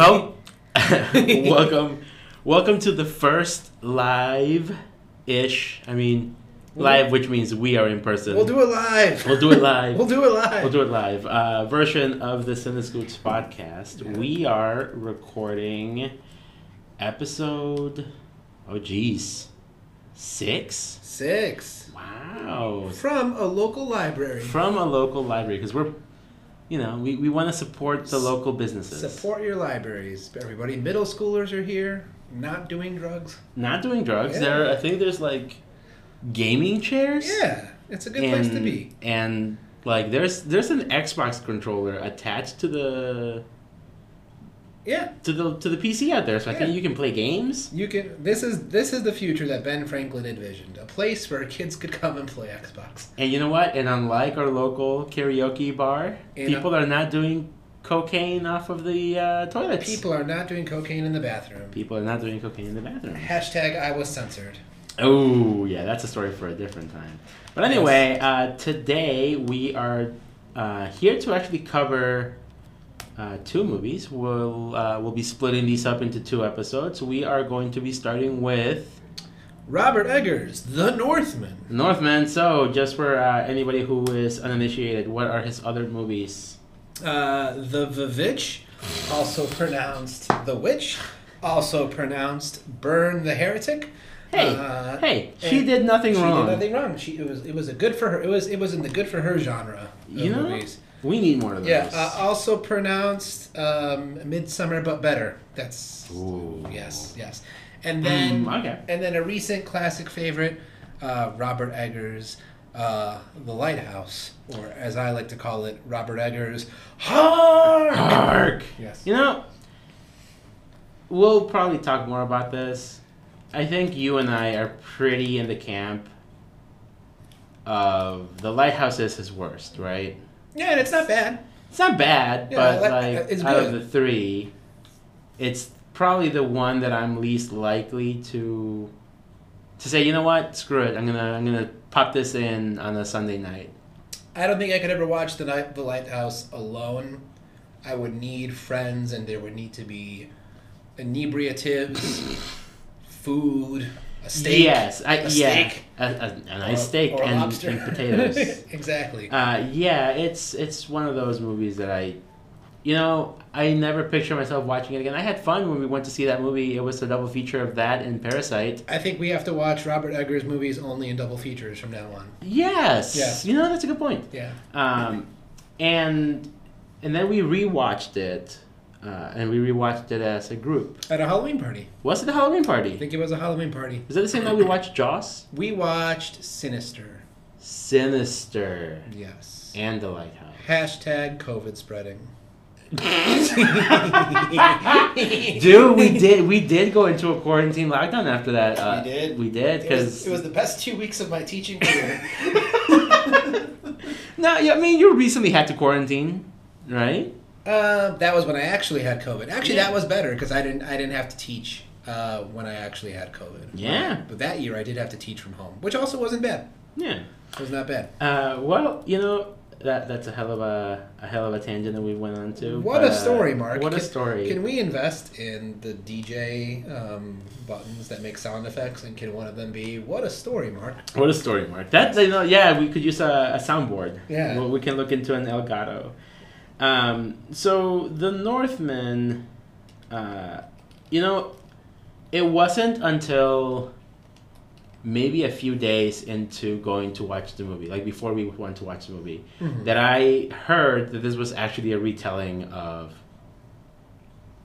well, welcome, welcome to the first live-ish. I mean, live, which means we are in person. We'll do it live. We'll do it live. We'll do it live. We'll do it live. Uh, version of the Cinescoots podcast. We are recording episode. Oh, geez, six. Six. Wow. From a local library. From a local library because we're, you know, we, we want to support the local businesses. Support your libraries, everybody. Middle schoolers are here, not doing drugs. Not doing drugs. Yeah. There, I think there's like gaming chairs. Yeah, it's a good and, place to be. And like, there's there's an Xbox controller attached to the Yeah, to the to the PC out there, so I think you can play games. you can. This is this is the future that Ben Franklin envisioned. A place where kids could come and play Xbox. And you know what? And unlike our local karaoke bar, And, people are not doing cocaine off of the uh, toilets. People are not doing cocaine in the bathroom. People are not doing cocaine in the bathroom. Hashtag I was censored. Oh, yeah, that's a story for a different time. But anyway, uh, today we are uh, here to actually cover uh, two movies. We'll uh, we'll be splitting these up into two episodes. We are going to be starting with Robert Eggers, The Northman. Northman. So, just for uh, anybody who is uninitiated, what are his other movies? Uh, the Vivitch, also pronounced The Witch, also pronounced Burn the Heretic. Hey, Uh, hey, she did nothing she wrong. She did nothing wrong. She it was it was a good for her. It was it was in the good for her genre You know, movies. We need more of those. Yeah, uh, also pronounced um, Midsummer, but better. That's Ooh. yes, yes. And then Mm, okay. and then a recent classic favorite, uh, Robert Eggers, uh, The Lighthouse, or as I like to call it, Robert Eggers, Hark. Hark. Yes. You know, we'll probably talk more about this. I think you and I are pretty in the camp of the lighthouse is his worst, right? Yeah, and it's not bad. It's not bad, Yeah, but like- like it's out of the three, it's probably the one that I'm least likely to to say. You know what? Screw it. I'm gonna I'm gonna pop this in on a Sunday night. I don't think I could ever watch the night the Lighthouse alone. I would need friends, and there would need to be inebriatives, food, a steak. yes, I, a yeah, steak. a, a, a nice or- steak or and, and potatoes. exactly. Uh, yeah, it's it's one of those movies that I, you know, I never picture myself watching it again. I had fun when we went to see that movie. It was a double feature of that and Parasite. I think we have to watch Robert Eggers movies only in double features from now on. Yes, Yes. you know that's a good point. Yeah. Um, and and then we rewatched it, uh, and we rewatched it as a group. At a Halloween party. Was it a Halloween party? I think it was a Halloween party. Is that the same night we watched Jaws? We watched Sinister. Sinister Yes. and The Lighthouse. Hashtag COVID spreading. Dude, we did we did go into a quarantine lockdown after that. Uh, We did. We did It because it was the best two weeks of my teaching career. no, yeah, I mean you recently had to quarantine, right? Uh, that was when I actually had COVID. Actually, Yeah. that was better because I didn't I didn't have to teach uh, when I actually had COVID. Yeah. But that year I did have to teach from home, which also wasn't bad. Yeah. It was not bad. Uh, well, you know that that's a hell of a a hell of a tangent that we went on to. What but, a uh, story, Mark. What a Can- story. Can we invest in the DJ um, buttons that make sound effects, and can one of them be "What a story, Mark"? What a story, Mark. That you know, yeah, we could use a, a soundboard. Yeah. We, we can look into an Elgato. Um, so the Northman, uh, you know, it wasn't until maybe a few days into going to watch the movie, like before we went to watch the movie, Mhm. that I heard that this was actually a retelling of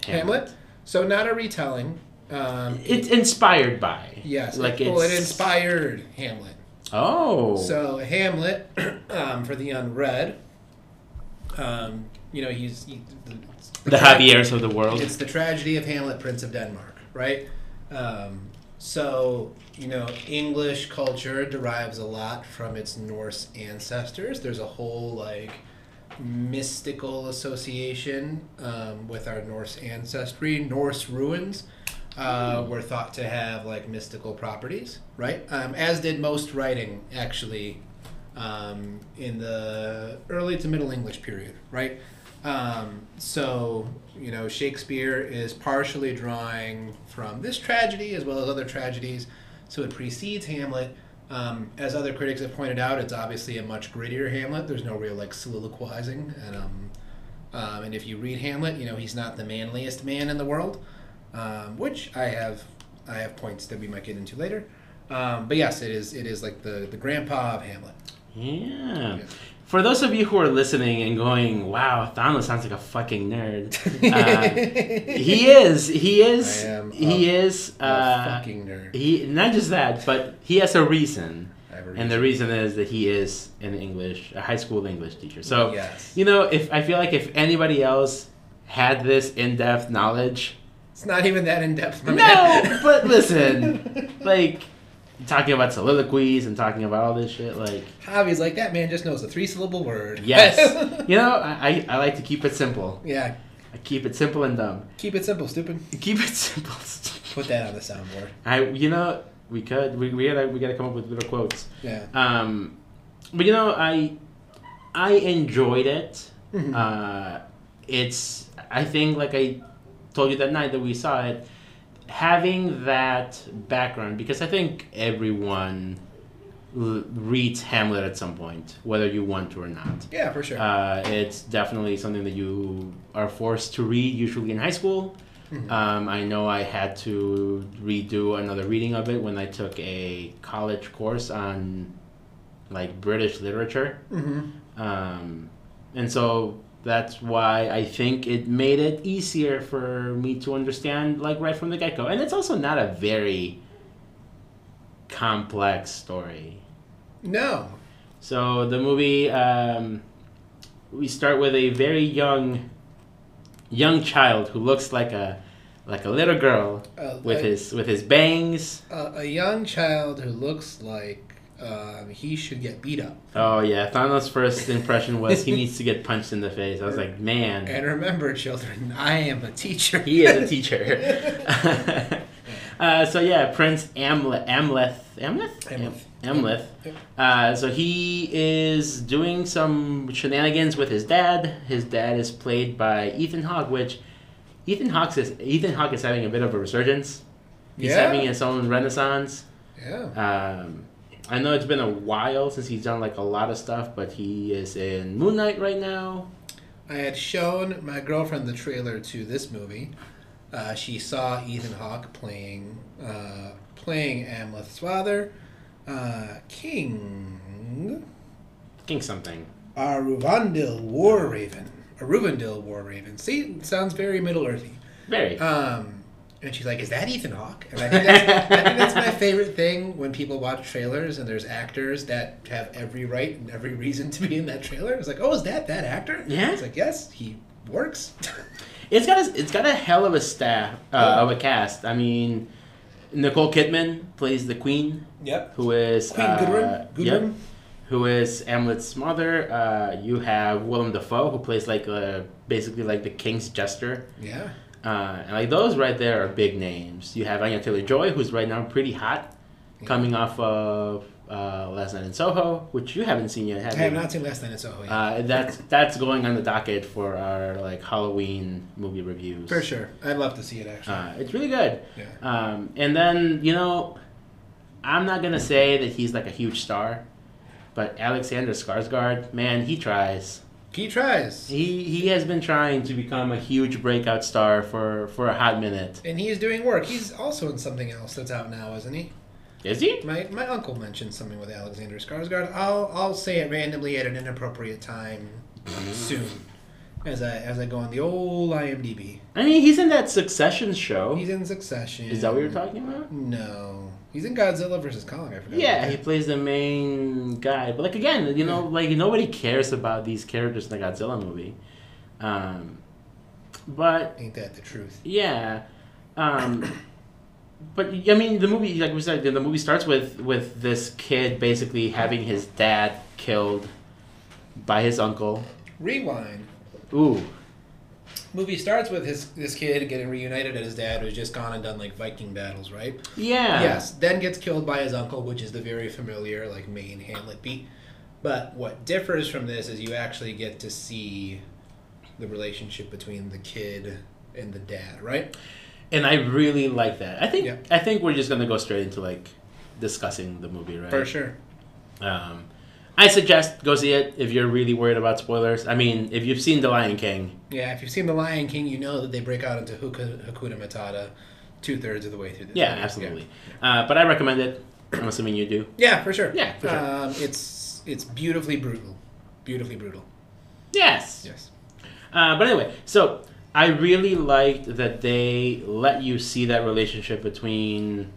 Hamlet. So not a retelling. Um, It's inspired by. yes. Like well, it inspired Hamlet. Oh. So Hamlet, um, for the unread, um, you know, he's he, the, the Javier's of the world. It's the tragedy of Hamlet, Prince of Denmark, right? Um, so you know, English culture derives a lot from its Norse ancestors. There's a whole like mystical association um, with our Norse ancestry. Norse runes uh, were thought to have like mystical properties, right? Um, as did most writing, actually, um, in the early to Middle English period, right? Um, so, you know, Shakespeare is partially drawing from this tragedy as well as other tragedies. So it precedes Hamlet. Um, as other critics have pointed out, it's obviously a much grittier Hamlet. There's no real like soliloquizing, and um, um, and if you read Hamlet, you know he's not the manliest man in the world, um, which I have I have points that we might get into later. Um, but yes, it is it is like the the grandpa of Hamlet. Yeah. For those of you who are listening and going, "Wow, Thanos sounds like a fucking nerd," uh, he is. He is. I am he a- is. A Uh, fucking nerd. he not just that, but he has a reason, a and the reason is that he is an English, a high school English teacher. So yes, you know, if I feel like if anybody else had this in-depth knowledge, it's not even that in depth. no, but listen, like talking about soliloquies and talking about all this shit, like. Javi's like that man just knows a three syllable word. Yes. you know, I, I, I like to keep it simple. yeah. I keep it simple and dumb. Keep it simple, stupid. Keep it simple. Put that on the soundboard. I you know we could we, we gotta we gotta come up with little quotes. Yeah. Um, but you know I I enjoyed it. Mhm. Uh, it's I think like I told you that night that we saw it, having that background because I think everyone l- reads Hamlet at some point, whether you want to or not. yeah, for sure. Uh, it's definitely something that you are forced to read, usually in high school. Mhm. Um, I know I had to redo another reading of it when I took a college course on like British literature. hmm Um, and so that's why I think it made it easier for me to understand like right from the get go. And it's also not a very complex story. No. So the movie, um, we start with a very young, young child who looks like a, like a little girl Uh, with his with his bangs. a, a young child who looks like um, he should get beat up. Oh yeah, Thanos' first impression was he needs to get punched in the face. I was like, man, And remember, children, I am a teacher. he is a teacher. uh, so yeah, Prince Amleth, Amleth, Amleth, Amleth. Amleth. Uh, so he is doing some shenanigans with his dad. His dad is played by Ethan Hawke, which Ethan Hawke is Ethan Hawke is having a bit of a resurgence. He's Yeah. having his own renaissance. Yeah. Um, I know it's been a while since he's done like a lot of stuff, but he is in Moon Knight right now. I had shown my girlfriend the trailer to this movie. Uh, she saw Ethan Hawke playing uh, playing Amleth's father, uh, King King something. Aurvandil War Raven. Aurvandil War Raven. See, it sounds very Middle Earthy. Very. Um, and she's like, "Is that Ethan Hawke?" And I think that's, I think that's my favorite thing when people watch trailers and there's actors that have every right and every reason to be in that trailer. It's like, "Oh, is that that actor?" Yeah. It's like, "Yes, he works." It's got a, it's got a hell of a staff uh, Yeah. of a cast. I mean, Nicole Kidman plays the Queen, yep. who is Queen uh, Gudrun. Gudrun. Yep, who is Amlet's mother. Uh, you have Willem Dafoe, who plays like uh, basically like the King's jester. Yeah. Uh, and like those right there are big names. You have Anya Taylor Joy, who's right now pretty hot, coming off of uh, Last Night in Soho, which you haven't seen yet, have I you? have not seen Last Night in Soho yet. Uh, that's that's going on the docket for our like Halloween movie reviews. For sure. I'd love to see it actually. Uh, it's really good. yeah. Um, and then you know, I'm not gonna say that he's like a huge star, but Alexander Skarsgård, man, he tries. He tries. He he has been trying to become a huge breakout star for for a hot minute. And he's doing work. He's also in something else that's out now, isn't he? Is he? My my uncle mentioned something with Alexander Skarsgård. I'll I'll say it randomly at an inappropriate time soon, as I as I go on the old IMDb. I mean, he's in that Succession show. He's in Succession. Is that what you're talking about? No, he's in Godzilla versus Kong. I forgot. Yeah, he plays the main guy. But like again, you know, like nobody cares about these characters in the Godzilla movie. Um, but Ain't that the truth? yeah, um, but I mean, the movie, like we said, the movie starts with with this kid basically having his dad killed by his uncle. Rewind. Ooh, Movie starts with his this kid getting reunited at his dad who's just gone and done like Viking battles, right? yeah, Yes. Then gets killed by his uncle, which is the very familiar like main Hamlet beat. But what differs from this is you actually get to see the relationship between the kid and the dad, right? And I really like that. I think Yeah. I think we're just gonna go straight into like discussing the movie, right? For sure. Um, I suggest go see it if you're really worried about spoilers. I mean, if you've seen The Lion King, Yeah, if you've seen The Lion King, you know that they break out into Hakuna Matata two thirds of the way through the yeah, movie. absolutely. Uh, but I recommend it. I'm assuming you do. Yeah, for sure. Yeah, for sure. Um, it's it's beautifully brutal, beautifully brutal. Yes. Yes. Uh, but anyway, so I really liked that they let you see that relationship between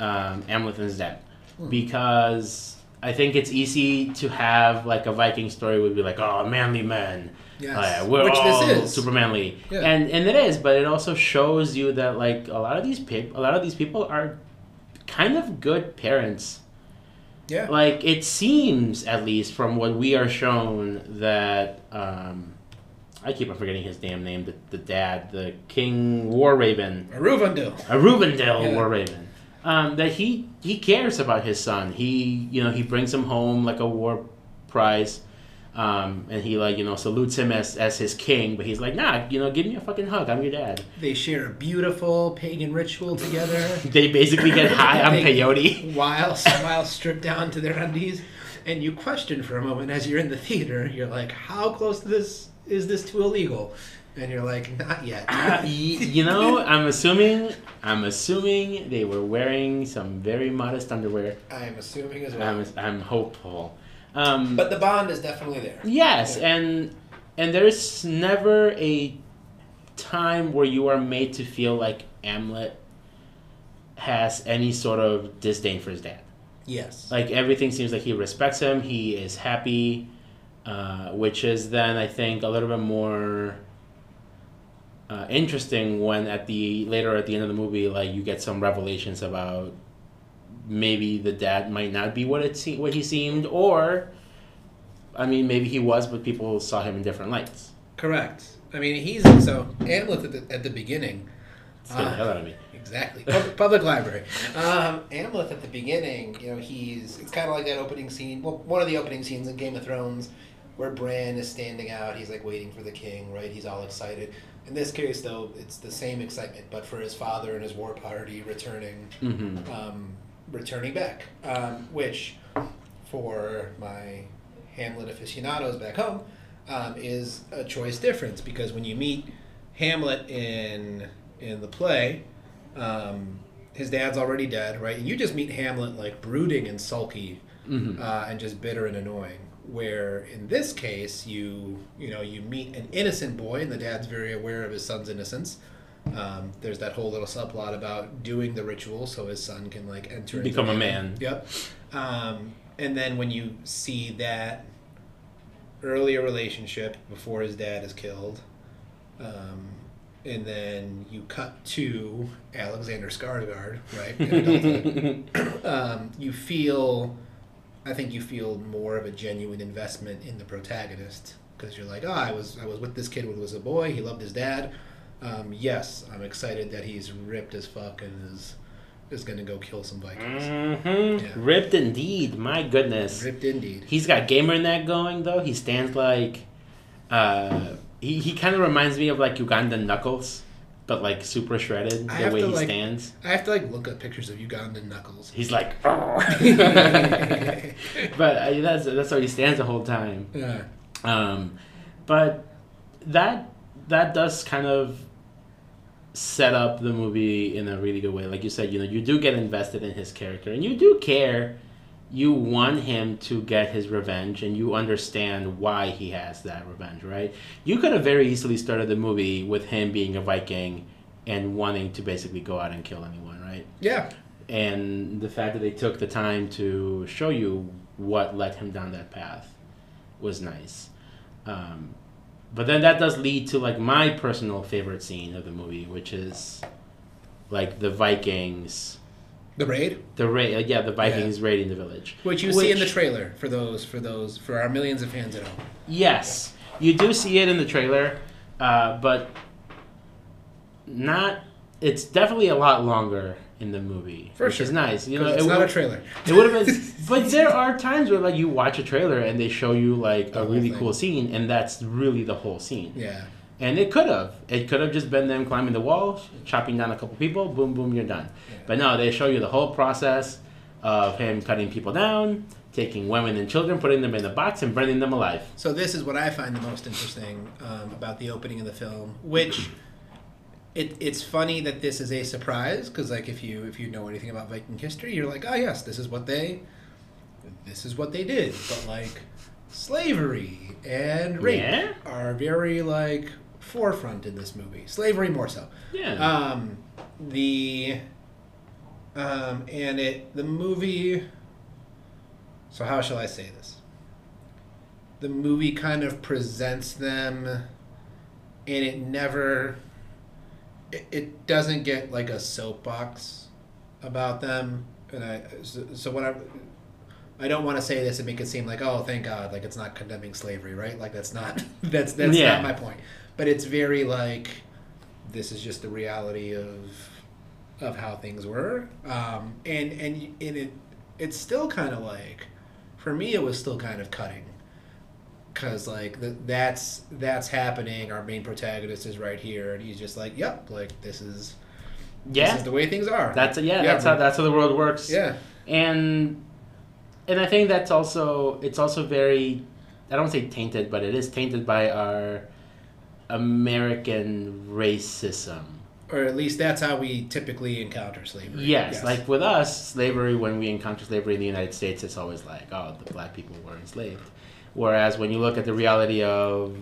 um, Amleth and dad Hmm. because I think it's easy to have like a Viking story would be like, oh, manly men. Yes. Uh, we're Which all this is. super manly, Yeah. and and it is, but it also shows you that like a lot of these people, a lot of these people are kind of good parents. Yeah. Like it seems, at least from what we are shown, that um, I keep on forgetting his damn name. The, the dad, the King War Raven, Aurvandil. a Rubendale Yeah. War Raven. Um, that he he cares about his son. He you know he brings him home like a war prize, um, and he like you know salutes him as as his king. But he's like, nah, you know, give me a fucking hug. I'm your dad. They share a beautiful pagan ritual together. They basically get high on peyote. while while stripped down to their undies, and you question for a moment as you're in the theater. You're like, how close to this is this to illegal? And you're like, not yet. Uh, y- you know, I'm assuming I'm assuming they were wearing some very modest underwear. I am assuming as well. I'm I'm hopeful. Um, but the bond is definitely there. yes, Yeah. and and there's never a time where you are made to feel like Amlet has any sort of disdain for his dad. Yes. Like everything seems like he respects him. He is happy, uh, which is then I think a little bit more uh, interesting when at the later at the end of the movie, like you get some revelations about maybe the dad might not be what it se- what he seemed, or I mean maybe he was, but people saw him in different lights. Correct. I mean, he's so Amleth at the, at the beginning. Uh, hell out of me. Exactly. Public, public library. Um, Amleth at the beginning, you know, he's it's kind of like that opening scene. Well, one of the opening scenes in Game of Thrones, where Bran is standing out. He's like waiting for the king, right? He's all excited. In this case, though, it's the same excitement, but for his father and his war party returning, hmm um, returning back. Um, which, for my Hamlet aficionados back home, um, is a choice difference because when you meet Hamlet in in the play, um, his dad's already dead, right? And you just meet Hamlet like brooding and sulky hmm uh, and just bitter and annoying. Where in this case, you you know you meet an innocent boy, and the dad's very aware of his son's innocence. Um, there's that whole little subplot about doing the ritual so his son can like enter into Become a man. Yep. Um, and then when you see that earlier relationship before his dad is killed, um, and then you cut to Alexander Skarsgård, right? um, you feel, I think you feel more of a genuine investment in the protagonist because you're like, oh, I was I was with this kid when he was a boy. He loved his dad. Um, yes, I'm excited that he's ripped as fuck and is is gonna go kill some Vikings. Mm-hmm. Yeah. Ripped indeed. My goodness. Ripped indeed. He's got gamer net going though. He stands like, uh, he, he kind of reminds me of like Ugandan Knuckles, but like super shredded I the way to, he like- stands. I have to like look up pictures of Ugandan Knuckles. He's like, but uh, that's that's how he stands the whole time. yeah. Um, but that that does kind of set up the movie in a really good way. Like you said, you know, you do get invested in his character, and you do care. You want him to get his revenge, and you understand why he has that revenge, right? You could have very easily started the movie with him being a Viking and wanting to basically go out and kill anyone, right? Yeah. and the fact that they took the time to show you what led him down that path was nice. Um, but then that does lead to like my personal favorite scene of the movie, which is like the Vikings, The raid, the raid. uh, yeah, the Vikings raiding the village. which you see in the trailer for those for those for our millions of fans at home. Yes, you do see it in the trailer, uh, but not. It's definitely a lot longer in the movie, For which sure. is nice. You know, it's it not a trailer. it would have been, but there are times where like you watch a trailer and they show you like The a really thing. cool scene, and that's really the whole scene. Yeah. And it could have, it could have just been them climbing the wall, chopping down a couple people, boom, boom, you're done. Yeah. But no, they show you the whole process of him cutting people down, taking women and children, putting them in a box, and burning them alive. So this is what I find the most interesting um, about the opening of the film, which it, it's funny that this is a surprise because like if you if you know anything about Viking history, you're like, oh yes, this is what they this is what they did. But like slavery and rape Yeah? are very like forefront in this movie. Slavery more so. Yeah. Um, the um, and it the movie. So how shall I say this? The movie kind of presents them, and it never. It, it doesn't get like a soapbox about them, and I so, so when I. I don't want to say this and make it seem like, oh, thank God, like it's not condemning slavery, right? Like that's not that's that's Yeah. not my point. But it's very like this is just the reality of of how things were. Um, and and and it it's still kind of like for me it was still kind of cutting. Because like th- that's that's happening. Our main protagonist is right here and he's just like yep like this is this yeah. is the way things are. That's yeah, Yeah, that's how that's how the world works. yeah. And and I think that's also it's also very I don't say tainted, but it is tainted by our American racism. or at least that's how we typically encounter slavery Yes, like with us, slavery when we encounter slavery in the United States, it's always like, oh, the black people were enslaved. Whereas when you look at the reality of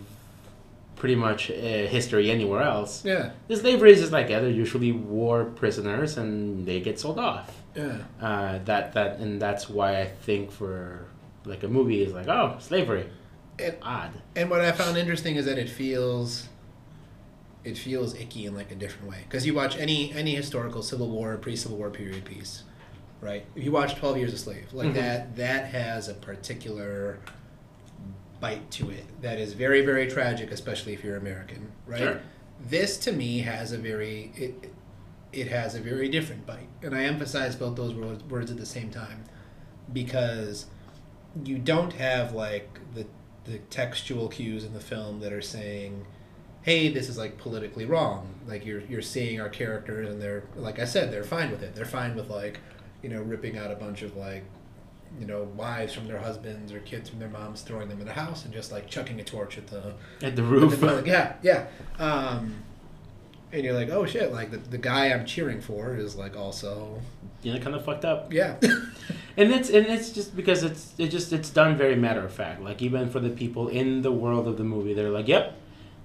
pretty much uh, history anywhere else, yeah the slavery is just like yeah, they're usually war prisoners and they get sold off. yeah uh, that that and that's why I think for like a movie is like oh slavery, It- odd. And what I found interesting is that it feels it feels icky in like a different way because you watch any any historical Civil War, pre Civil War period piece, right? If you watch Twelve Years a Slave, like Mhm. that that has a particular bite to it that is very very tragic, especially if you're American, right? Sure. This to me has a very it it has a very different bite, and I emphasize both those words, words at the same time because you don't have like the the textual cues in the film that are saying hey this is like politically wrong. Like you're you're seeing our characters and they're like i said they're fine with it. They're fine with like you know ripping out a bunch of like you know wives from their husbands or kids from their moms throwing them in a house and just like chucking a torch at the At the at roof. the yeah yeah. Um and you're like oh shit like the, the guy i'm cheering for is like also you know, kind of fucked up. yeah And it's and it's just because it's it just it's done very matter of fact. Like even for the people in the world of the movie, they're like, yep,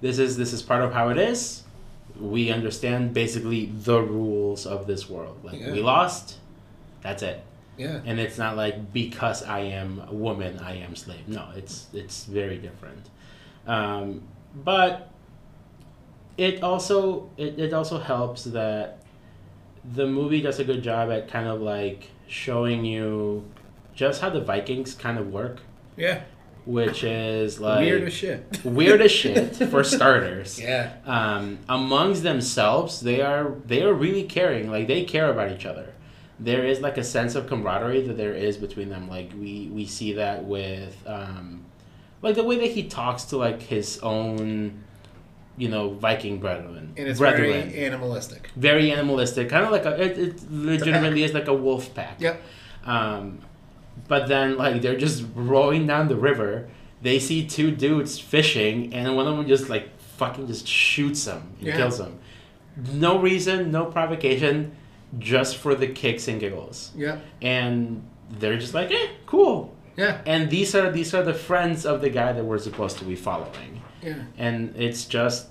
this is this is part of how it is. We understand basically the rules of this world. Like Yeah. we lost, that's it. yeah and it's not like because I am a woman, I am slave. No, it's it's very different. Um, but it also it, it also helps that the movie does a good job at kind of like showing you just how the Vikings kind of work, yeah. Which is like weird as shit. weird as shit for starters. Yeah. Um, amongst themselves they are they are really caring. Like they care about each other. There is like a sense of camaraderie that there is between them. Like we we see that with um, like the way that he talks to like his own you know viking brethren and it's brethren very animalistic very animalistic kind of like a it, it legitimately is like a wolf pack Yep. um, but then like they're just rowing down the river. They see two dudes fishing, and one of them just like fucking just shoots them and Yeah. kills them. No reason, no provocation, just for the kicks and giggles. Yeah. And they're just like, eh, cool. Yeah. And these are these are the friends of the guy that we're supposed to be following Yeah. and it's just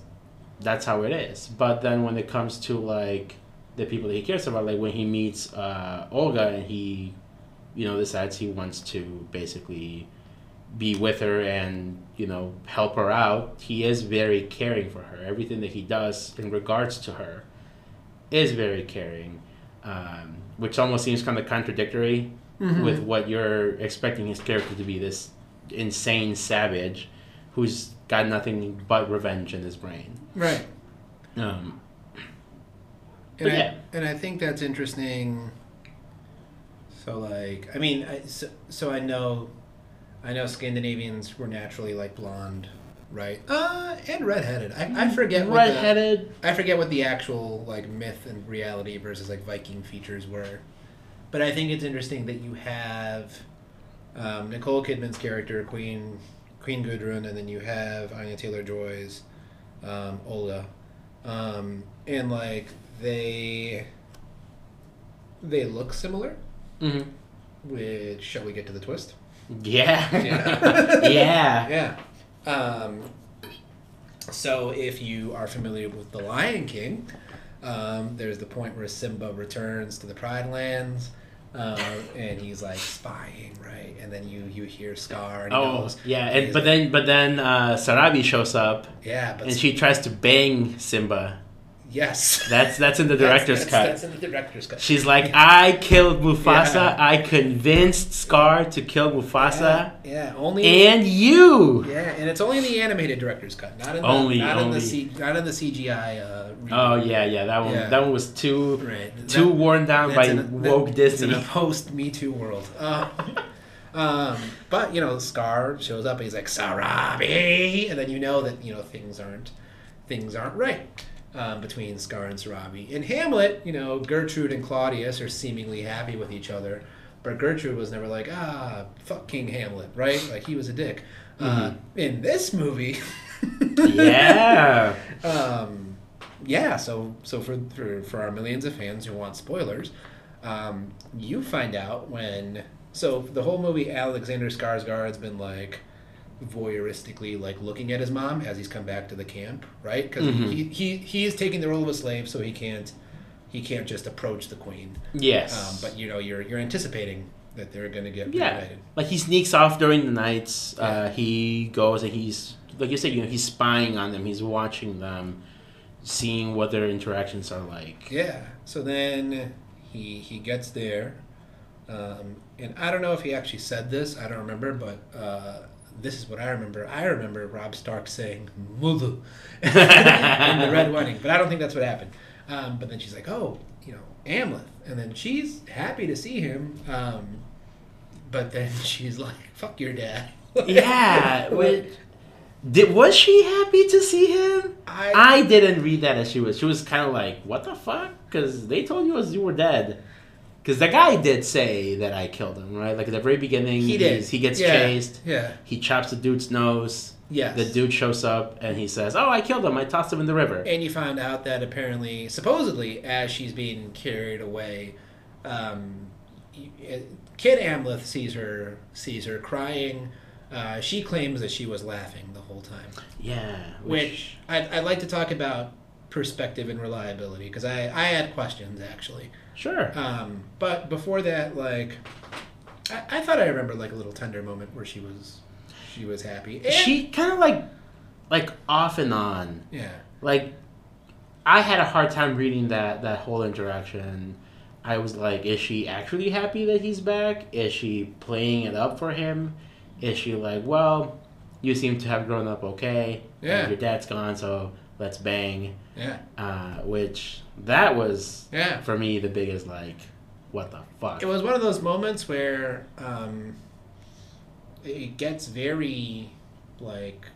that's how it is but then when it comes to like the people that he cares about like when he meets uh, olga and he you know decides he wants to basically be with her and you know help her out he is very caring for her everything that he does in regards to her is very caring um, which almost seems kind of contradictory Mhm. with what you're expecting his character to be this insane savage who's got nothing but revenge in his brain. Right. Um, And I, yeah. and I think that's interesting. So like, I mean, I, so, so I know, I know Scandinavians were naturally like blonde, right? Uh, and redheaded. I, I forget what the, redheaded. I forget what the actual like myth and reality versus like Viking features were, but I think it's interesting that you have um, Nicole Kidman's character Queen Queen Gudrun, and then you have Anya Taylor Joy's um, Ola, um, and like they they look similar. hmm Which shall we get to the twist? Yeah. Yeah. yeah. Yeah. Um, so if you are familiar with The Lion King, um, there's the point where Simba returns to the Pride Lands. Uh, and he's like spying, right? And then you you hear Scar. And he Oh, goes, yeah. and And but like- then but then uh, Sarabi shows up yeah, and she tries to bang Simba. Yes, That's that's in the director's that's, cut. That's in the director's cut. She's like, I killed Mufasa. Yeah. I convinced Scar to kill Mufasa, yeah, yeah, only and you. yeah, and it's only in the animated director's cut, not in the, Only- not in the C, not in the CGI. Uh, Oh yeah, yeah. That one. Yeah. That one was too right. too That- worn down by That's a- woke that- Disney. In a post Me Too world. Uh, um, but you know, Scar shows up and he's like Sarabi, and then you know that you know things aren't things aren't right um, between Scar and Sarabi. In Hamlet, you know, Gertrude and Claudius are seemingly happy with each other, but Gertrude was never like ah fuck King Hamlet, right? Like he was a dick. Uh, in this movie, yeah. um, yeah, so so for, for for our millions of fans who want spoilers, um, you find out when so the whole movie Alexander Skarsgård's been like voyeuristically like looking at his mom as he's come back to the camp, right? Because Mhm. he, he he is taking the role of a slave, so he can't he can't just approach the queen. Yes. Um, but you know you're you're anticipating that they're going to get Yeah. reunited. like he sneaks off during the nights. Uh, he goes and he's like you said, you know, he's spying on them. He's watching them, seeing what their interactions are like. Yeah. So then he he gets there, um, and I don't know if he actually said this. I don't remember, but uh, this is what I remember. I remember Rob Stark saying "mother" in the Red Wedding, but I don't think that's what happened. Um, but then she's like, "Oh, you know, Amleth," and then she's happy to see him. Um, but then she's like, "Fuck your dad." yeah. Did was she happy to see him? I, I didn't read that as she was. She was kind of like, "What the fuck?" Because they told you as you were dead. Because the guy did say that I killed him, right? Like at the very beginning, he did. he's- He gets Yeah. chased. Yeah. He chops the dude's nose. Yes. The dude shows up and he says, "Oh, I killed him. I tossed him in the river." And you find out that apparently, supposedly, as she's being carried away, um, uh, Kid Amleth sees her sees her crying. Uh, she claims that she was laughing the whole time. Yeah. Which I'd, I'd like to talk about perspective and reliability because I, I had questions actually. Sure. Um, but before that, like, I, I thought I remember like a little tender moment where she was she was happy. And- she kind of like, like off and on. yeah Like, I had a hard time reading that that whole interaction. I was like, is she actually happy that he's back? Is she playing it up for him? Is she like, well, you seem to have grown up okay. Yeah. Your dad's gone, so let's bang. Yeah Uh, which that was yeah. for me the biggest like, what the fuck? It was one of those moments where um, it gets very like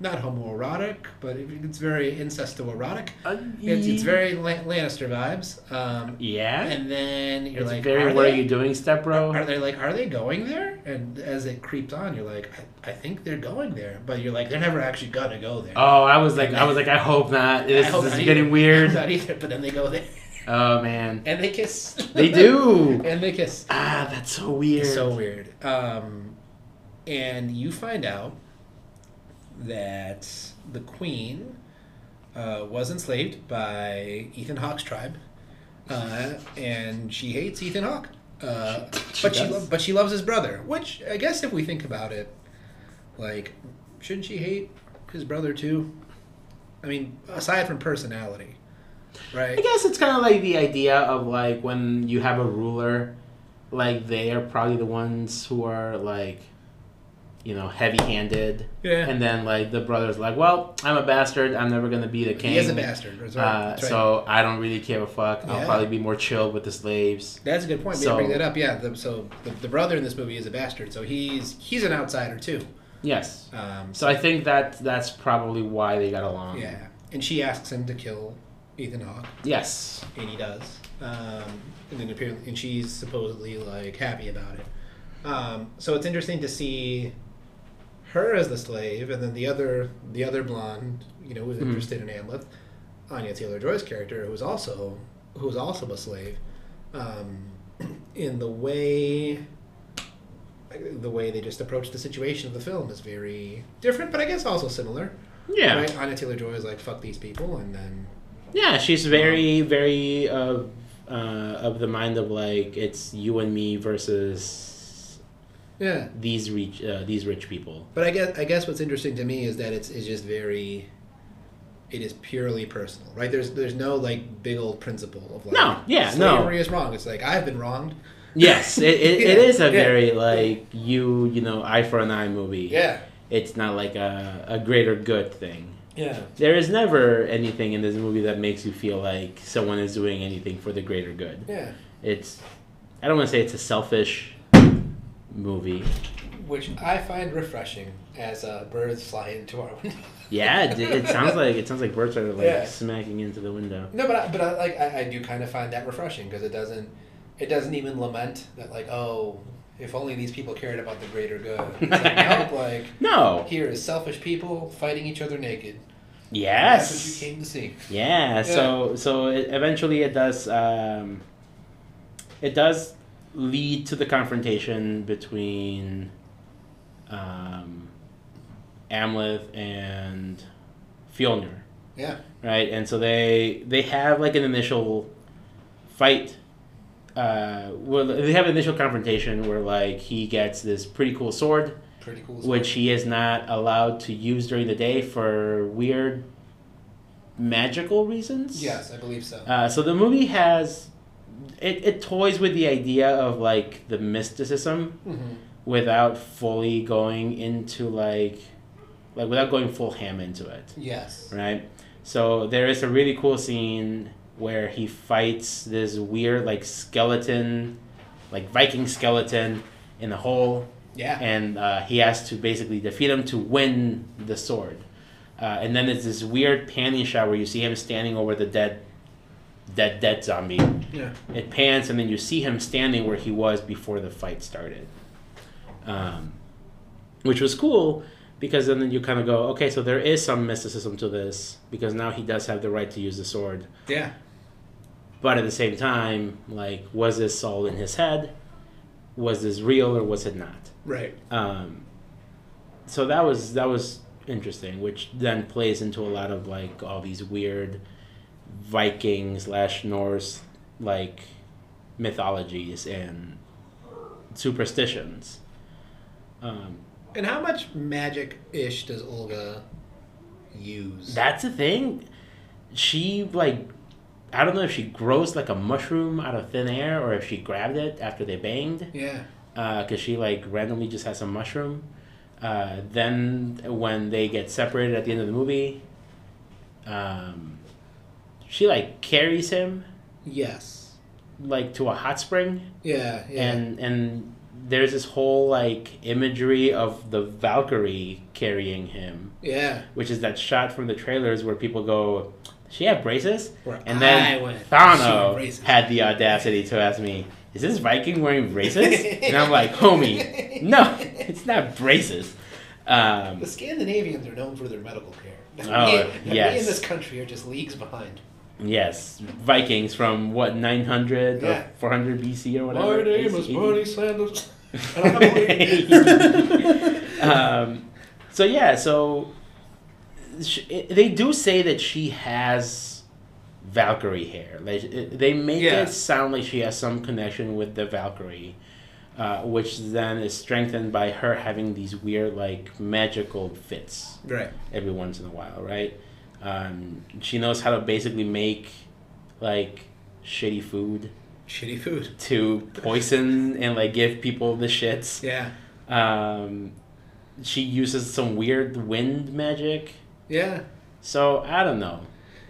not homoerotic, but it's very incesto-erotic. Uh, It's, it's very La- Lannister vibes. Um, yeah. and then you're it's like, very. are What they, are you doing, step bro? Are they like, are they going there? And as it creeps on, you're like, I, I think they're going there, but you're like, they're never actually gonna go there. Oh, I was like, I was like, I hope not. This, hope this is not getting weird. Not either, but then they go there Oh man, and they kiss. they do. and they kiss. Ah, that's so weird. It's so weird. Um, and you find out that the queen uh, was enslaved by Ethan Hawke's tribe, uh, and she hates Ethan Hawke. Uh, She but she lo- but she loves his brother, which I guess if we think about it, like, shouldn't she hate his brother too? I mean, aside from personality, right? I guess it's kind of like the idea of like when you have a ruler, like they are probably the ones who are like you know, heavy-handed. Yeah. And then like the brother's like, well, I'm a bastard. I'm never gonna be the king. He is a bastard. That's right. Uh, That's right. So I don't really give a fuck. I'll probably be more chill with the slaves. That's a good point. So- bring that up. Yeah. The, so the, the brother in this movie is a bastard. So he's he's an outsider too. Yes. Um, So I think that that's probably why they got along. yeah. And she asks him to kill Ethan Hawke, Yes. and he does. Um, and then apparently, and she's supposedly like happy about it. Um, so it's interesting to see her as the slave, and then the other the other blonde, you know, who's Mhm. interested in Amleth, Anya Taylor Joy's character, who's also who's also a slave. Um, in the way the way they just approach the situation of the film is very different, but I guess also similar. Yeah. Right? Anya Taylor Joy is like fuck these people, and then Yeah, she's very, very uh, uh, of the mind of like it's you and me versus yeah. these rich, uh, these rich people. But I guess I guess what's interesting to me is that it's it's just very. It is purely personal, right? There's there's no like big old principle of like No, yeah, no. slavery is wrong. It's like I've been wronged. Yes, it, it, it Yeah, is a yeah. very like you, you know, eye for an eye movie. Yeah, It's not like a, a greater good thing. yeah, There is never anything in this movie that makes you feel like someone is doing anything for the greater good. yeah. It's, I don't want to say it's a selfish movie. Which I find refreshing as uh, birds fly into our window. Yeah, it, it sounds like it sounds like birds are like Yeah. smacking into the window. No, but I, but I, like I, I do kind of find that refreshing because it doesn't it doesn't even lament that like oh if only these people cared about the greater good. It's like, no, like No. here is selfish people fighting each other naked. Yes. That's what you came to see. Yeah, so so it, eventually it does um, it does lead to the confrontation between um, Amleth and Fjolnir, Yeah. right? And so they they have like an initial fight. Uh, well, they have an initial confrontation where like he gets this pretty cool sword, Pretty cool. which he is not allowed to use during the day for weird magical reasons. Yes, I believe so. Uh, so the movie has it, it toys with the idea of like the mysticism hmm without fully going into like like without going full ham into it Yes. right so there is a really cool scene where he fights this weird like skeleton like viking skeleton in a hole Yeah. and uh, he has to basically defeat him to win the sword. Uh, and then there's this weird panning shot where you see him standing over the dead, dead, dead zombie. yeah. It pans, and then you see him standing where he was before the fight started, um, which was cool because then you kind of go, okay, so there is some mysticism to this because now he does have the right to use the sword. Yeah. But at the same time, like, was this all in his head? Was this real or was it not? Right. Um, so that was that was interesting, which then plays into a lot of like all these weird Viking slash Norse like mythologies and superstitions. Um, And how much magic ish does Olga use? that's the thing. She like I don't know if she grows like a mushroom out of thin air or if she grabbed it after they banged. yeah. because she like randomly just has a mushroom. Uh, then when they get separated at the end of the movie, um, she like carries him Yes. like to a hot spring, Yeah. Yeah. and and there's this whole like imagery of the Valkyrie carrying him, yeah. which is that shot from the trailers where people go, "She have braces," Where and I then went, "She Thano had the audacity to ask me, "Is this Viking wearing braces?" and I'm like, "Homie, no, it's not braces." Um, The Scandinavians are known for their medical care. Oh, we, and we in this country are just leagues behind. Yes, Vikings from what 900 Yeah. or 400 BC or whatever. AC. Sanders. um, so yeah, so sh- it, they do say that she has Valkyrie hair. Like they make Yeah. it sound like she has some connection with the Valkyrie, uh, which then is strengthened by her having these weird like magical fits right. every once in a while, right? Um, she knows how to basically make like shitty food Shitty food. to poison and like give people the shits. Yeah. Um, she uses some weird wind magic. Yeah. So I don't know.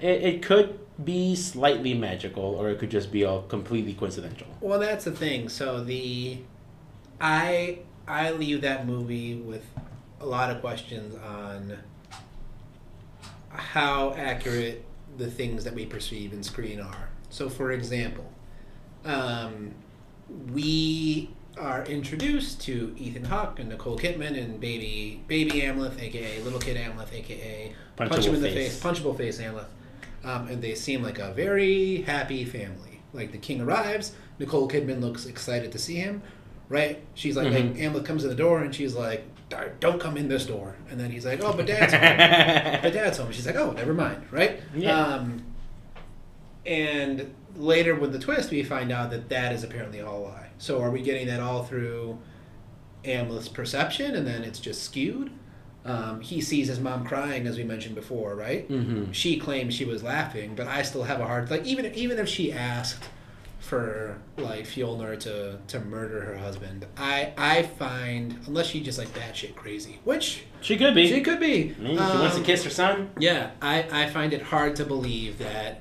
It, it could be slightly magical, or it could just be all completely coincidental. Well, that's the thing. So the, I I leave that movie with a lot of questions on how accurate the things that we perceive in screen are. So, for example, um, we are introduced to Ethan Hawke and Nicole Kidman and baby baby Amleth, aka little kid Amleth, aka punch him Punchable in the face. face, punchable face Amleth, um, and they seem like a very happy family. Like the king arrives, Nicole Kidman looks excited to see him, right? She's like, like Mhm. Amleth comes in the door and she's like, "Dar- "Don't come in this door," and then he's like, "Oh, but dad's home." but dad's home. She's like, "Oh, never mind," right? Yeah. Um, and later, with the twist, we find out that that is apparently all a lie. So, are we getting that all through Amleth's perception, and then it's just skewed? Um, he sees his mom crying, as we mentioned before, right? hmm She claims she was laughing, but I still have a hard like even even if she asked for like Fjolnir to to murder her husband, I I find unless she just like batshit crazy, which She could be. she could be. I mean, she wants to Um, kiss her son. yeah, I, I find it hard to believe that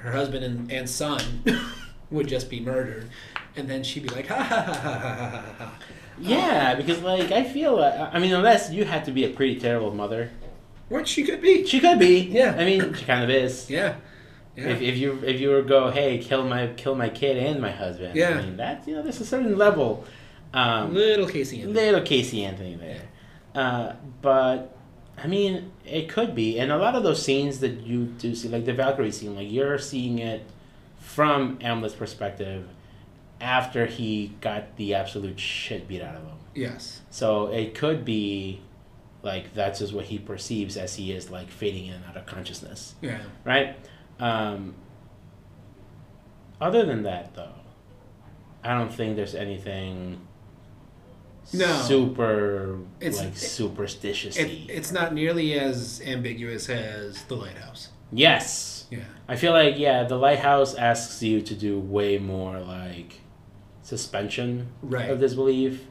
her husband and, and son would just be murdered, and then she'd be like, ha ha ha ha ha ha ha. Yeah, because like I feel, uh, I mean, unless you had to be a pretty terrible mother, What she could be. she could be. Yeah. I mean, she kind of is. Yeah. Yeah. If, if you if you were go, hey, kill my kill my kid and my husband. Yeah. I mean, that's you know, there's a certain level. Um, Little Casey. Anthony. little Casey Anthony there. Uh, but I mean, it could be, and a lot of those scenes that you do see, like the Valkyrie scene, like you're seeing it from Amleth's perspective after he got the absolute shit beat out of him. Yes. So it could be like that's just what he perceives as he is like fading in and out of consciousness, Yeah. right? Um, other than that, though, I don't think there's anything No. super It's- like it- superstitious. It, it's not nearly as ambiguous as The Lighthouse. yes, Yeah. I feel like yeah, the lighthouse asks you to do way more like suspension Right. of disbelief,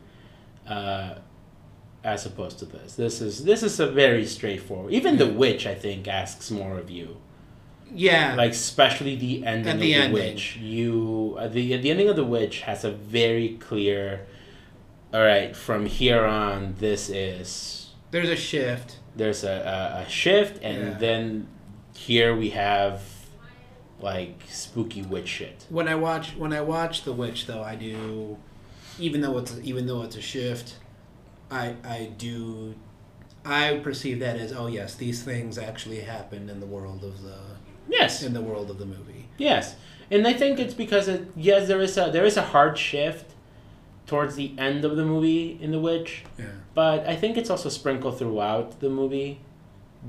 uh, as opposed to this. This is this is a very straightforward. Even the witch, I think, asks more of you. Yeah. Like especially the ending At of the the ending. witch. You uh, the the ending of the witch has a very clear. All right, from here on, this is There's a shift. there's a, a, a shift, and Yeah. then here we have like spooky witch shit. When I watch when I watch The Witch, though, I do, even though it's even though it's a shift, I I do, I perceive that as oh yes, these things actually happened in the world of the Yes, in the world of the movie. yes, and I think it's because it, yes, there is a there is a hard shift towards the end of the movie in The Witch, Yeah. but I think it's also sprinkled throughout the movie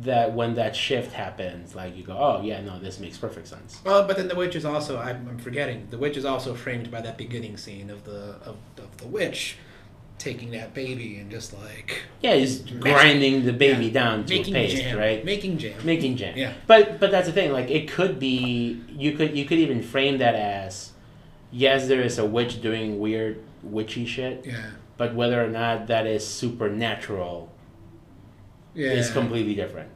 that when that shift happens, like you go, oh yeah, no, this makes perfect sense. Well, but then the witch is also I'm, I'm forgetting the witch is also framed by that beginning scene of the of, of the witch taking that baby and just like Yeah, he's grinding the baby Yeah. down to making a paste, jam, right? Making jam. making jam. Yeah. But but that's the thing. Like it could be you could you could even frame that as yes, there is a witch doing weird witchy shit, yeah. but whether or not that is supernatural Yeah. is completely different.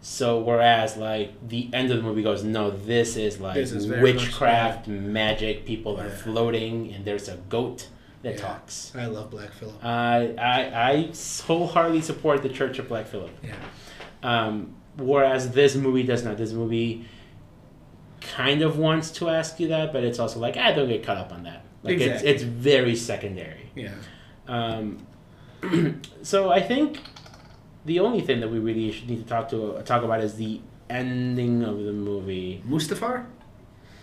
So whereas like the end of the movie goes, no, this is like This is witchcraft, magic. People are Yeah. floating, and there's a goat that Yeah. talks. I love Black Phillip. I I I wholeheartedly support the Church of Black Phillip. Yeah. Um, whereas this movie does not. This movie kind of wants to ask you that, but it's also like, ah, don't get caught up on that. Like Exactly. it's it's very secondary. Yeah. Um, so I think the only thing that we really should need to talk to talk about is the ending of the movie. Mustafar?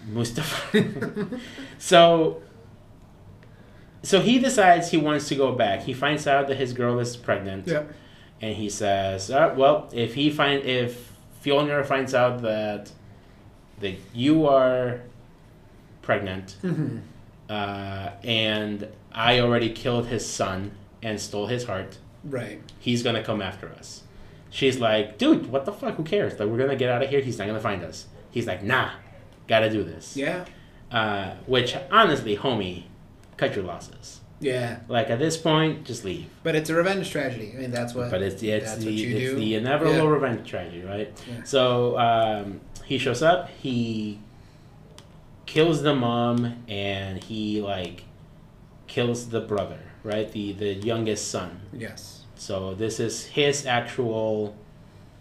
Mustafa. so so he decides he wants to go back. He finds out that his girl is pregnant Yeah. and he says, "Well, if he find if Fjolnir finds out that that you are pregnant, Mm-hmm. uh, and I already killed his son and stole his heart, Right. he's gonna come after us." She's like, "Dude, what the fuck? Who cares? Like, we're gonna get out of here. He's not gonna find us." He's like, "Nah, gotta do this." Yeah. Uh, which honestly, homie, cut your losses. Yeah, Like at this point, just leave. but it's a revenge tragedy. I mean, that's what. But it's it's the it's do. the inevitable Yeah. revenge tragedy, right? Yeah. So um, he shows up. He kills the mom, and he like kills the brother, right? The the youngest son. Yes. So this is his actual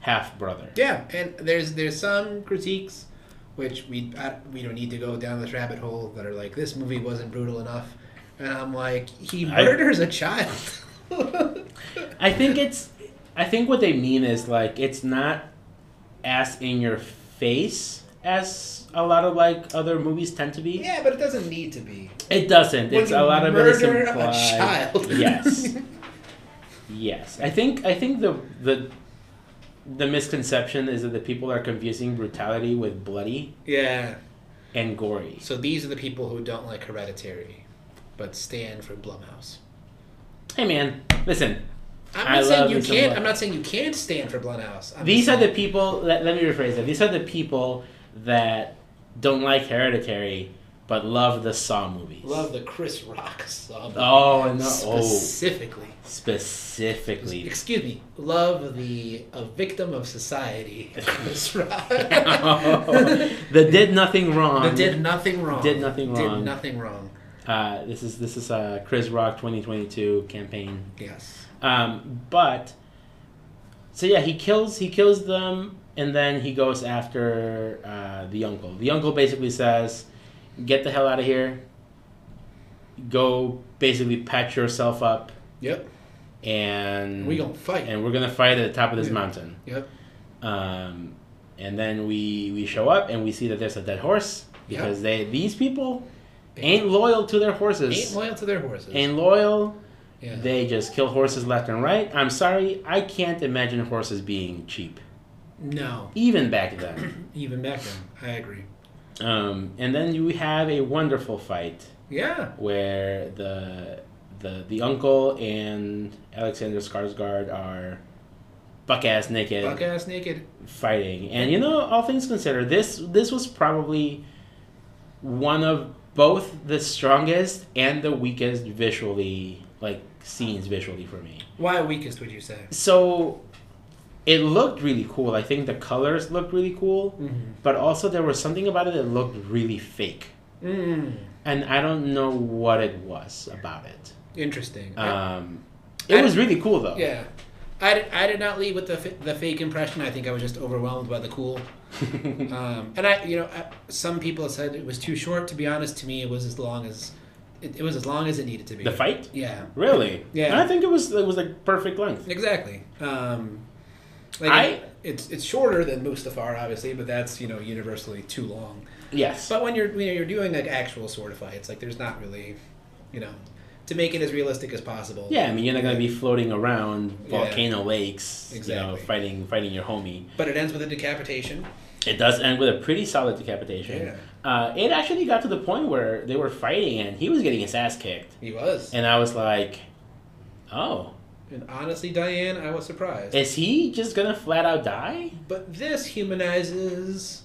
half brother. Yeah, and there's there's some critiques, which we I, we don't need to go down this rabbit hole that are like this movie wasn't brutal enough, and I'm like he murders a child. I think it's. I think what they mean is like it's not as in your face as a lot of like other movies tend to be. yeah, but it doesn't need to be. It doesn't. When It's a lot of it is murder a implied. child. Yes. yes. I think I think the the the misconception is that the people are confusing brutality with bloody Yeah. and gory. So these are the people who don't like Hereditary, but stand for Blumhouse. Hey man, listen. I'm I not saying love you can't. I'm not saying you can't stand for Blumhouse. I'm These are the people. Let, let me rephrase that. These are the people that don't like Hereditary but love the Saw movies. love the Chris Rock song. Oh no! Oh, specifically. specifically. Excuse me. Love the a victim of society. Chris Rock. that did nothing wrong. That did nothing wrong. Did nothing wrong. Did nothing wrong. Uh, this is this is a Chris Rock 2022 campaign. Yes. Um, but so yeah, he kills he kills them, and then he goes after uh, the uncle. The uncle basically says, "Get the hell out of here. Go basically patch yourself up, Yep. and We gonna fight. and we're gonna fight at the top of this Yeah. mountain." Yep. Um, and then we we show up and we see that there's a dead horse because they these people ain't loyal to their horses. Ain't loyal to their horses. ain't loyal. yeah. They just kill horses left and right. I'm sorry, I can't imagine horses being cheap, no. even back then. Even back then, I agree. um, and then you have a wonderful fight Yeah. where the the the uncle and Alexander Skarsgård are buck ass naked Buck ass naked. fighting. And you know, all things considered, this this was probably one of both the strongest and the weakest visually like scenes visually for me. Why weakest would you say? So it looked really cool. I think the colors looked really cool, Mm-hmm. but also there was something about it that looked really fake. Mm. And I don't know what it was about it. Interesting. I- Um, it I- was really cool though. yeah. I did, I did not leave with the, the fake impression. I think I was just overwhelmed by the cool. Um, and I, you know, I, some people said it was too short. To be honest, to me, it was as long as it, it was as long as it needed to be. the fight? Yeah, Really? Yeah. I think it was it was like perfect length. exactly. Um, like I- it's it's shorter than Mustafar, obviously, but that's you know universally too long. Yes. But when you're you know you're doing like actual sword of fights, like there's not really, you know, to make it as realistic as possible. Yeah, I mean you're not gonna be floating around Yeah. volcano lakes, you know, Exactly. fighting fighting your homie. But it ends with a decapitation. It does end with a pretty solid decapitation. Yeah. Uh, it actually got to the point where they were fighting and he was getting his ass kicked, He was. and I was like, "Oh, And honestly, Diane, I was surprised. is he just gonna flat out die?" But this humanizes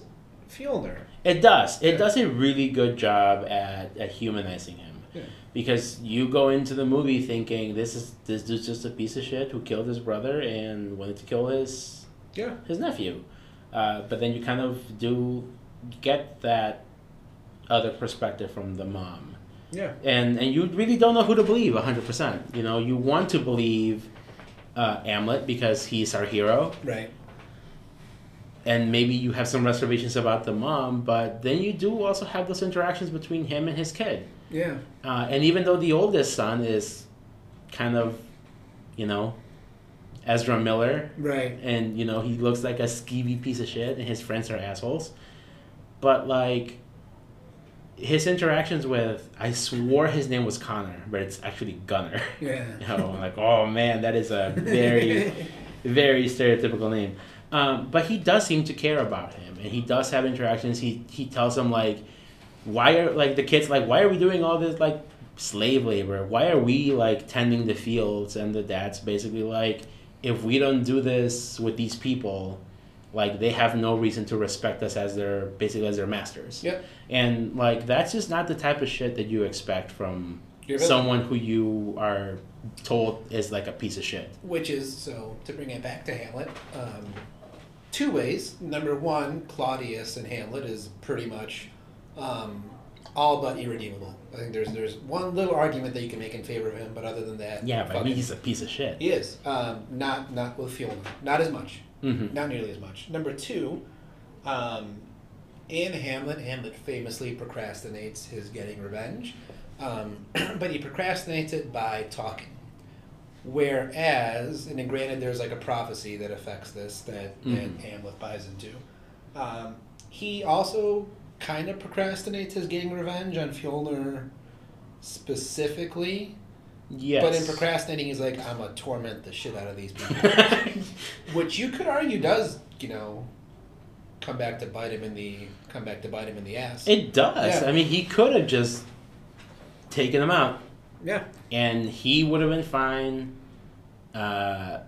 Fjolnir. It does. It Yeah. does a really good job at, at humanizing him. Yeah. Because you go into the movie thinking this is this dude's just a piece of shit who killed his brother and wanted to kill his Yeah. his nephew. Uh, but then you kind of do get that other perspective from the mom. Yeah. And and you really don't know who to believe 100%. You know, you want to believe uh, Amleth because he's our hero Right. and maybe you have some reservations about the mom, but then you do also have those interactions between him and his kid. Yeah. Uh, and even though the oldest son is kind of, you know, Ezra Miller, Right. and you know he looks like a skeevy piece of shit, and his friends are assholes, but like his interactions with, I swore his name was Connor, but it's actually Gunner. Yeah. You know, I'm like, oh man, that is a very, very stereotypical name. Um, but he does seem to care about him, and he does have interactions. He he tells him like, why are like the kids like why are we doing all this like slave labor? Why are we like tending the fields? And the dad's basically like, if we don't do this with these people, like they have no reason to respect us as their basically as their masters. Yep. And like that's just not the type of shit that you expect from someone who you are told is like a piece of shit. Which is so to bring it back to Hamlet. Um, two ways. Number one, Claudius in Hamlet is pretty much um, all but irredeemable. I think there's there's one little argument that you can make in favor of him, but other than that, Yeah, but I mean he's a piece of shit. he is um, not not with Fiona, not as much, hmm not nearly as much. Number two, um, in Hamlet, Hamlet famously procrastinates his getting revenge, um, but he procrastinates it by talking. Whereas, and granted, there's like a prophecy that affects this that, that Mhm. Hamlet buys into. Um, he also kind of procrastinates his getting revenge on Fjolnir specifically, Yes. but in procrastinating, he's like, I'm gonna torment the shit out of these people. Which you could argue does, you know, come back to bite him in the come back to bite him in the ass. it does. Yeah. I mean, he could have just taken him out, yeah. and he would have been fine. Uh,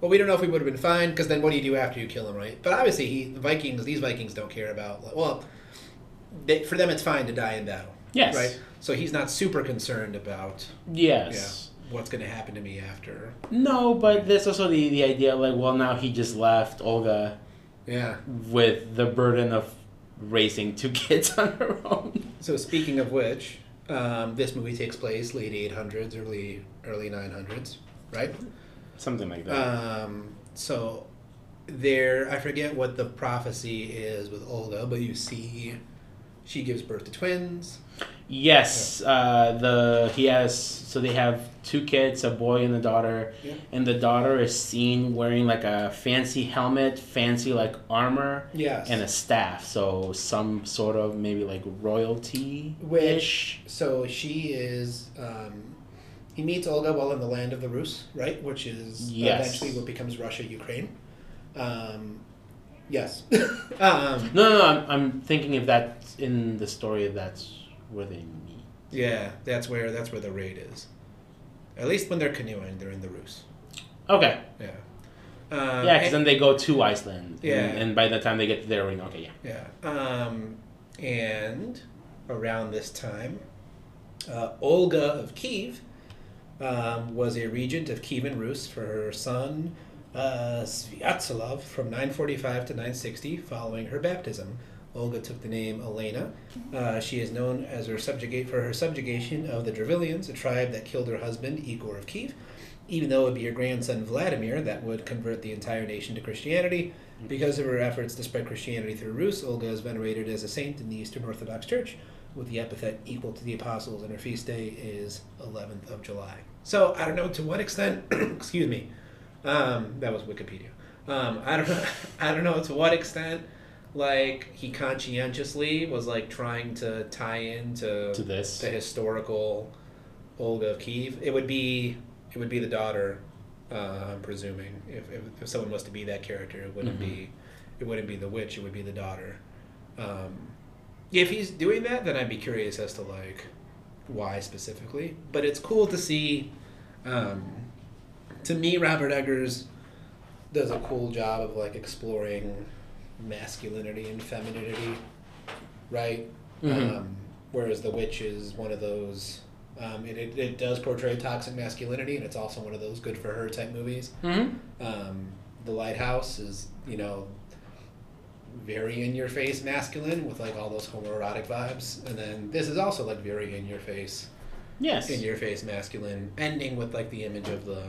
Well, we don't know if we would have been fine because then what do you do after you kill him, right? But obviously, he the Vikings these Vikings don't care about. Well, they, for them it's fine to die in battle, yes. right? So he's not super concerned about Yes. Yeah what's going to happen to me after. No, but there's also the, the idea like, well, now he just left Olga Yeah. with the burden of raising two kids on her own. So speaking of which, um, this movie takes place late 800s, early early 900s, right? Something like that. Um, so there, I forget what the prophecy is with Olga, but you see, she gives birth to twins. yes, uh, the he has so they have two kids, a boy and a daughter, Yeah. and the daughter is seen wearing like a fancy helmet, fancy like armor, Yes. and a staff. So some sort of maybe like royalty Which so she is. Um, he meets Olga while in the land of the Rus, right? Which is Yes. eventually what becomes Russia, Ukraine. Um, yes. um, No, no, no. I'm, I'm thinking if that's in the story, that's where they meet. yeah, that's where that's where the raid is. At least when they're canoeing, they're in the Rus. Okay. Yeah. Um, Yeah, because then they go to Iceland. Yeah. And, and by the time they get there, we know, okay, yeah. Yeah. Um, and around this time, uh, Olga of Kiev um, was a regent of Kievan Rus for her son uh, from 945 to 960 following her baptism. Olga took the name Elena. Uh, she is known as her subjugate for her subjugation of the Drevlians, a tribe that killed her husband Igor of Kiev. Even though it would be her grandson Vladimir that would convert the entire nation to Christianity, because of her efforts to spread Christianity through Rus, Olga is venerated as a saint in the Eastern Orthodox Church, with the epithet equal to the apostles, and her feast day is 11th of July. So I don't know to what extent. excuse me. Um, that was Wikipedia. Um, I don't know. I don't know to what extent, like he conscientiously was like trying to tie into To this. the historical Olga of Kiev. It would be it would be the daughter. Uh, I'm presuming if, if if someone was to be that character, it wouldn't Mhm. be it wouldn't be the witch. It would be the daughter. Um, if he's doing that, then I'd be curious as to like why specifically. But it's cool to see. Um, to me, Robert Eggers does a cool job of like exploring masculinity and femininity, right? Mhm. Um, whereas The Witch is one of those. Um, it, it, it does portray toxic masculinity, and it's also one of those good for her type movies. Mm-hmm. Um, the Lighthouse is, you know, very in your face masculine with like all those homoerotic vibes, and then this is also like very in your face, Yes. in your face masculine, ending with like the image of the,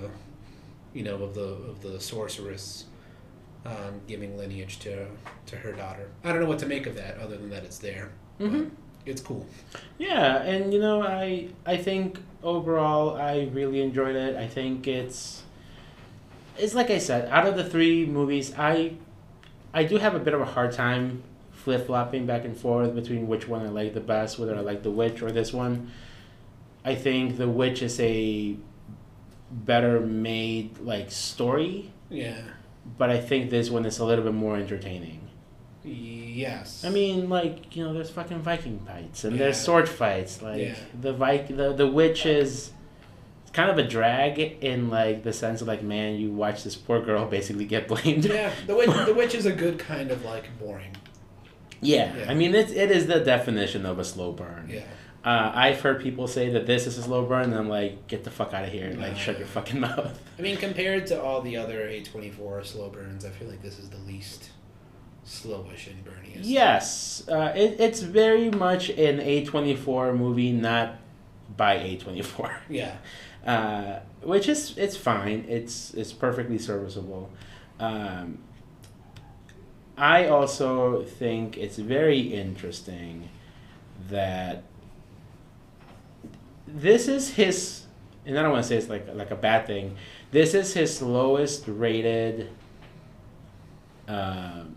you know, of the of the sorceress, um, giving lineage to to her daughter. I don't know what to make of that, other than that it's there. Mhm. It's cool. Yeah, and you know, I I think overall I really enjoyed it. I think it's it's like I said, out of the three movies, I I do have a bit of a hard time flip flopping back and forth between which one I like the best, whether I like The Witch or this one. I think The Witch is a better made like story, Yeah. but I think this one is a little bit more entertaining. Yes. I mean, like you know, there's fucking Viking fights and there's sword fights. Like Yeah. the Vik, the the witch is kind of a drag in like the sense of like, man, you watch this poor girl basically get blamed. yeah, the witch, the witch is a good kind of like boring. yeah. Yeah. I mean, it's it is the definition of a slow burn. Yeah. Uh, I've heard people say that this is a slow burn, and I'm like, get the fuck out of here! Like, shut your fucking mouth. I mean, compared to all the other A24 slow burns, I feel like this is the least slowish and burniest. Yes, uh, it, it's very much an A24 movie, not by A24. Yeah. uh, which is it's fine. It's it's perfectly serviceable. Um, I also think it's very interesting that this is his, and I don't want to say it's like like a bad thing. This is his lowest rated um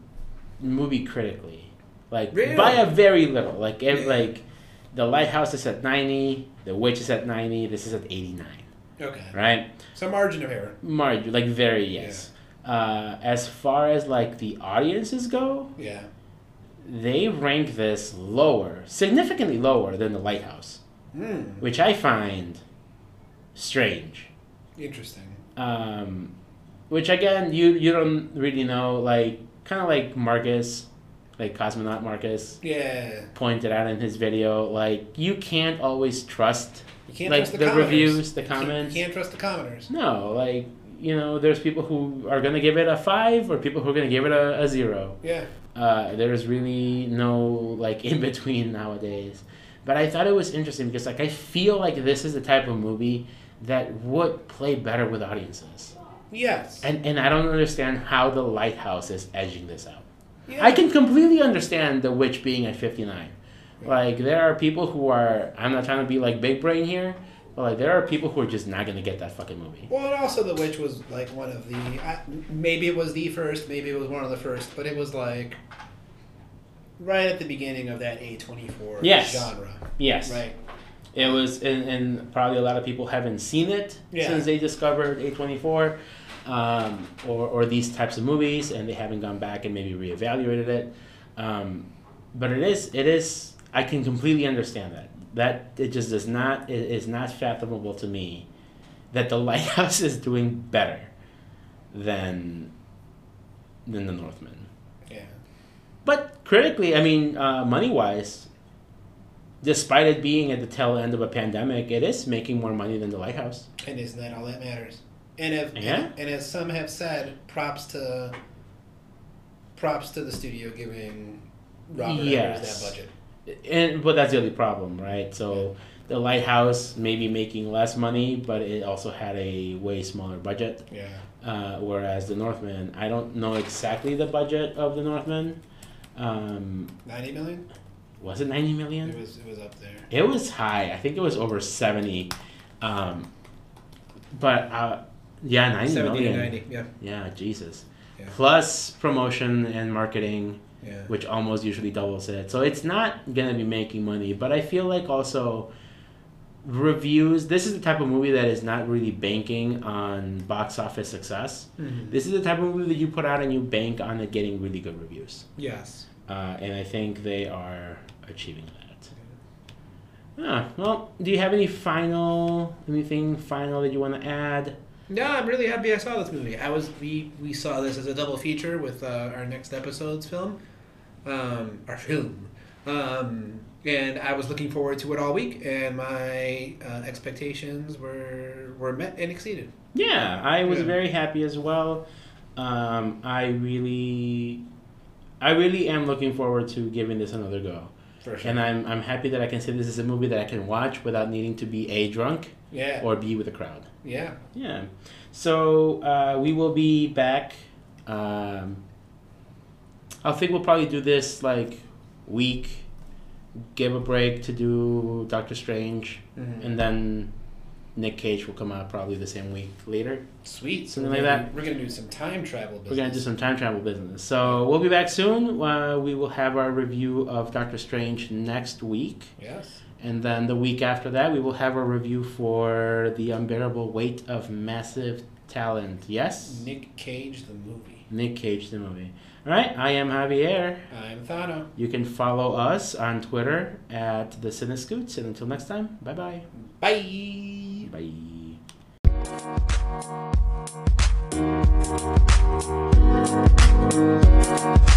movie critically, like Really? by a very little. Like Yeah. like, the Lighthouse is at ninety, The Witch is at ninety. This is at eighty nine. Okay. Right, Some margin of error. Marge, like very yes. Uh, as far as like the audiences go, Yeah. they rank this lower, significantly lower than the Lighthouse, Hmm. which I find strange. Interesting. Um, which again, you you don't really know, like kind of like Marcus, like cosmonaut Marcus Yeah. pointed out in his video, like you can't always trust You can't like the, the, reviews, the comments. You can't trust the commenters. No, like you know, there's people who are gonna give it a five, or people who are gonna give it a, a zero. Yeah. Uh, there's really no like in between nowadays. But I thought it was interesting because like I feel like this is the type of movie that would play better with audiences. Yes. And and I don't understand how the lighthouse is edging this out. Yeah. I can completely understand the witch being at 59. Like there are people who are I'm not trying to be like big brain here, but like there are people who are just not going to get that fucking movie. Well, and also The Witch was like one of the. I, maybe it was the first, maybe it was one of the first, but it was like right at the beginning of that A24 Yes. genre. Yes. Right. It was, and, and probably a lot of people haven't seen it Yeah. since they discovered A24 um, or, or these types of movies, and they haven't gone back and maybe reevaluated it. Um, but it is, it is, I can completely understand that. That it just does not, it is not fathomable to me that the Lighthouse is doing better than than the Northman. Yeah. But critically, I mean, uh, money wise, despite it being at the tail end of a pandemic, it is making more money than the Lighthouse. And isn't that all that matters? And if Yeah. and, and as some have said, props to props to the studio giving Robert Eggers Yes. that budget. And but that's the only problem, right? So the Lighthouse may be making less money, but it also had a way smaller budget. Yeah. Uh, whereas the Northman, I don't know exactly the budget of the Northman. Um, Ninety million? was it ninety million? It was it was up there. It was high. I think it was over seventy. Um, but uh, yeah, ninety Seventy million. to ninety, yeah. Yeah, Jesus. Yeah. Plus promotion and marketing, Yeah. which almost usually doubles it. So it's not gonna be making money. But I feel like also reviews. This is the type of movie that is not really banking on box office success. Mhm. This is the type of movie that you put out and you bank on it getting really good reviews. Yes. Uh, and I think they are achieving that. Ah, well, do you have any final anything final that you want to add? No, I'm really happy I saw this movie. I was we we saw this as a double feature with uh, our next episode's film, um, our film, um, and I was looking forward to it all week, and my uh, expectations were were met and exceeded. Yeah, I was Yeah. very happy as well. Um, I really, I really am looking forward to giving this another go, For sure. and I'm I'm happy that I can say this is a movie that I can watch without needing to be a drunk yeah. or be with a crowd. Yeah. Yeah. So uh, we will be back. Um, I think we'll probably do this like week, give a break to do Doctor Strange, Mhm. and then Nick Cage will come out probably the same week later. Sweet. Something we're like gonna that. We're gonna do some time travel. Business. We're gonna do some time travel business. So we'll be back soon. Uh, we will have our review of Doctor Strange next week. Yes. And then the week after that, we will have a review for The Unbearable Weight of Massive Talent. Yes? Nick Cage, the movie. Nick Cage, the movie. All right, I am Javier. I'm Thano. You can follow us on Twitter at The Cinescoots. And until next time, bye-bye. Bye. Bye.